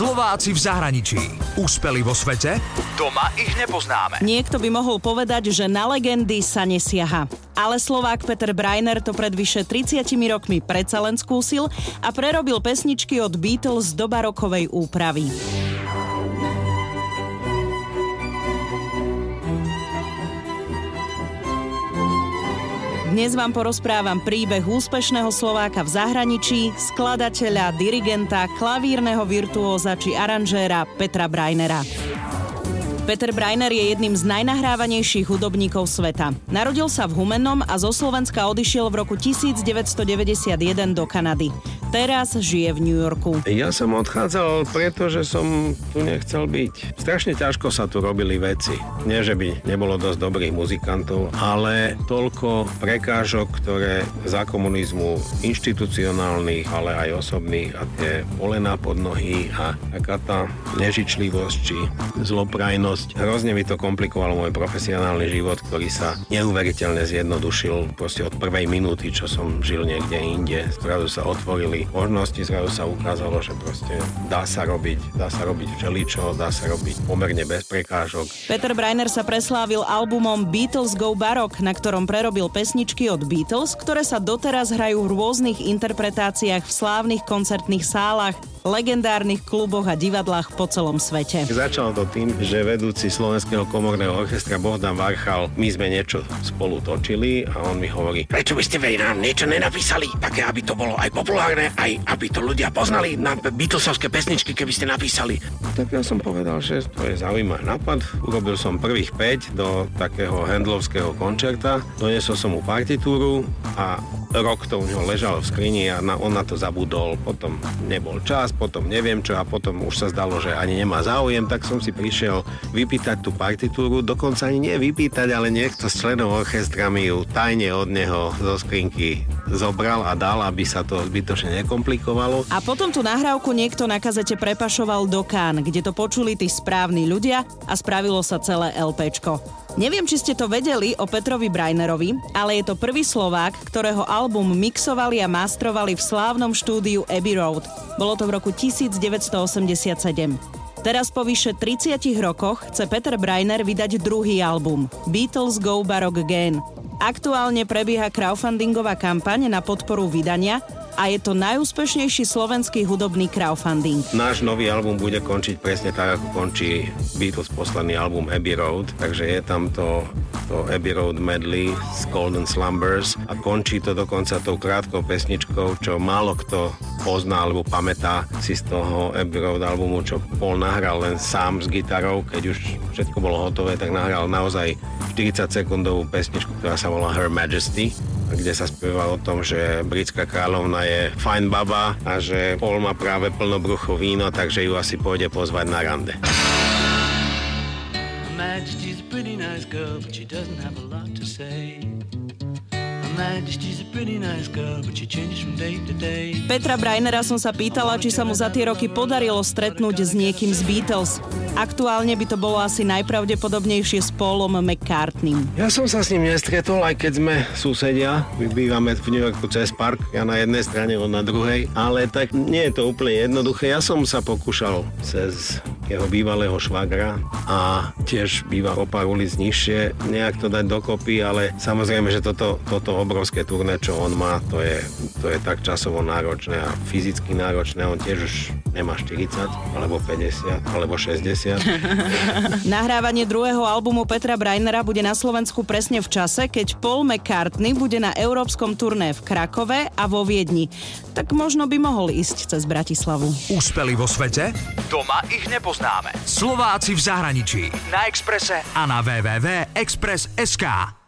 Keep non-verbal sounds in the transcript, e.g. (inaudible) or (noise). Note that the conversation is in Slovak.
Slováci v zahraničí. Úspeli vo svete? Doma ich nepoznáme. Niekto by mohol povedať, že na legendy sa nesiaha. Ale Slovák Peter Breiner to pred vyše 30 rokmi predsa len skúsil a prerobil pesničky od Beatles do barokovej úpravy. Dnes vám porozprávam príbeh úspešného Slováka v zahraničí, skladateľa, dirigenta, klavírneho virtuóza či aranžéra Petra Brajnera. Peter Breiner je jedným z najnahrávanejších hudobníkov sveta. Narodil sa v Humennom a zo Slovenska odišiel v roku 1991 do Kanady. Teraz žije v New Yorku. Ja som odchádzal, pretože som tu nechcel byť. Strašne ťažko sa tu robili veci. Nie, že by nebolo dosť dobrých muzikantov, ale toľko prekážok, ktoré za komunizmu inštitucionálnych, ale aj osobných a tie polená pod nohy a taká tá nežičlivosť či zloprajnosť. Hrozne mi to komplikovalo môj profesionálny život, ktorý sa neuveriteľne zjednodušil proste od prvej minúty, čo som žil niekde inde. Zrazu sa otvorili možnosti, zrazu sa ukázalo, že proste dá sa robiť, dá sa robiť všeličo, dá sa robiť pomerne bez prekážok. Peter Breiner sa preslávil albumom Beatles Go Baroque, na ktorom prerobil pesničky od Beatles, ktoré sa doteraz hrajú v rôznych interpretáciách v slávnych koncertných sálach legendárnych kluboch a divadlách po celom svete. Začalo to tým, že vedúci Slovenského komorného orchestra Bohdan Varchal, my sme niečo spolu točili a on mi hovorí, prečo by ste vy nám niečo nenapísali, také aby to bolo aj populárne, aj aby to ľudia poznali na Beatlesovské pesničky, keby ste napísali. Tak ja som povedal, že to je zaujímavý nápad. Urobil som prvých 5 do takého handlovského koncerta, doniesol som mu partitúru a rok to u neho ležalo v skrini a na, on na to zabudol, potom nebol čas, potom neviem čo a potom už sa zdalo, že ani nemá záujem, tak som si prišiel vypýtať tú partitúru, dokonca ani nie vypýtať, ale niekto z členov orchestra mi ju tajne od neho zo skrinky zobral a dal, aby sa to zbytočne nekomplikovalo. A potom tú nahrávku niekto na kazete prepašoval do Kán, kde to počuli tí správni ľudia a spravilo sa celé LPčko. Neviem, či ste to vedeli o Petrovi Brajnerovi, ale je to prvý Slovák, ktorého album mixovali a mastrovali v slávnom štúdiu Abbey Road. Bolo to v roku 1987. Teraz po vyše 30 rokoch chce Peter Breiner vydať druhý album Beatles Go Baroque Again. Aktuálne prebieha crowdfundingová kampaň na podporu vydania a je to najúspešnejší slovenský hudobný crowdfunding. Náš nový album bude končiť presne tak, ako končí Beatles posledný album Abbey Road, takže je tam to, to Abbey Road medley z Golden Slumbers. A končí to dokonca tou krátkou pesničkou, čo málo kto pozná alebo pamätá si z toho Abbey Road albumu, čo Paul nahral len sám s gitarou, keď už všetko bolo hotové, tak nahral naozaj 40 sekundovú pesničku, ktorá sa volá Her Majesty kde sa spieva o tom, že britská kráľovna je fajn baba a že Paul má práve plno brucho víno, takže ju asi pôjde pozvať na rande. Majesty's a pretty nice girl, but she doesn't have a lot to say. Petra Brajnera som sa pýtala, či sa mu za tie roky podarilo stretnúť s niekým z Beatles. Aktuálne by to bolo asi najpravdepodobnejšie s Paulom McCartneym. Ja som sa s ním nestretol, aj keď sme susedia. My bývame v New Yorku cez park, ja na jednej strane, on na druhej. Ale tak nie je to úplne jednoduché. Ja som sa pokúšal cez jeho bývalého švagra a tiež býva o pár ulic nižšie, nejak to dať dokopy, ale samozrejme, že toto, toto obrovské turné, čo on má, to je, to je tak časovo náročné a fyzicky náročné. On tiež už nemá 40, alebo 50, alebo 60. (laughs) Nahrávanie druhého albumu Petra Breinera bude na Slovensku presne v čase, keď Paul McCartney bude na európskom turné v Krakove a vo Viedni. Tak možno by mohol ísť cez Bratislavu. Úspeli vo svete? Doma ich nepoznáme. Slováci v zahraničí. Na Exprese a na www.express.sk.